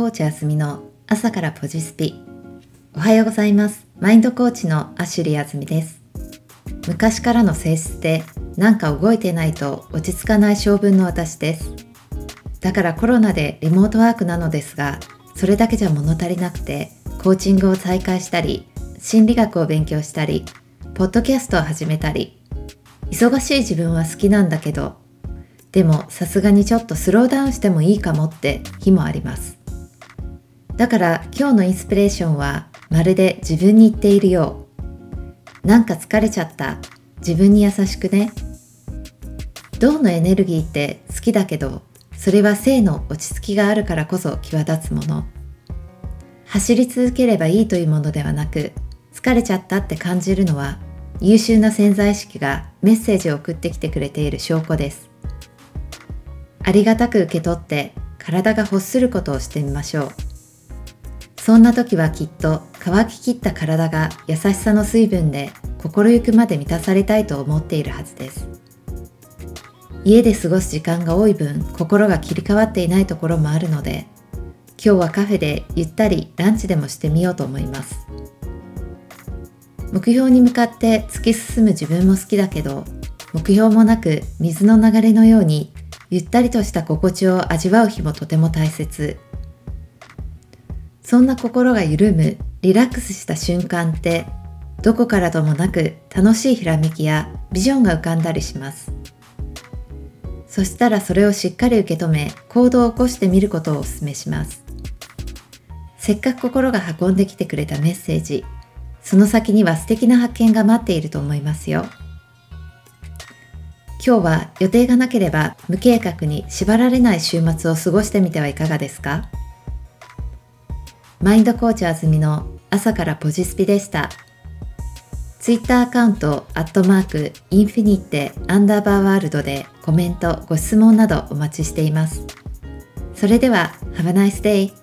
コーチあすみの朝からポジスピ。おはようございます。マインドコーチのアシュリーあずみです。昔からの性質でなんか動いてないと落ち着かない性分の私です。だからコロナでリモートワークなのですがそれだけじゃ物足りなくてコーチングを再開したり心理学を勉強したりポッドキャストを始めたり。忙しい自分は好きなんだけどでもさすがにちょっとスローダウンしてもいいかもって日もあります。だから今日のインスピレーションはまるで自分に言っているよう。なんか疲れちゃった。自分に優しくね。銅のエネルギーって好きだけどそれは性の落ち着きがあるからこそ際立つもの。走り続ければいいというものではなく疲れちゃったって感じるのは優秀な潜在意識がメッセージを送ってきてくれている証拠です。ありがたく受け取って体が欲することをしてみましょう。そんな時はきっと乾ききった体が優しさの水分で心ゆくまで満たされたいと思っているはずです。家で過ごす時間が多い分心が切り替わっていないところもあるので今日はカフェでゆったりランチでもしてみようと思います。目標に向かって突き進む自分も好きだけど目標もなく水の流れのようにゆったりとした心地を味わう日もとても大切。そんな心が緩むリラックスした瞬間ってどこからともなく楽しいひらめきやビジョンが浮かんだりします。そしたらそれをしっかり受け止め行動を起こしてみることをお勧めします。せっかく心が運んできてくれたメッセージその先には素敵な発見が待っていると思いますよ。今日は予定がなければ無計画に縛られない週末を過ごしてみてはいかがですか？マインドコーチあずみの朝からポジスピでした。ツイッターアカウント、アットマーク、インフィニッテ、アンダーバーワールドでコメント、ご質問などお待ちしています。それでは、Have a nice day!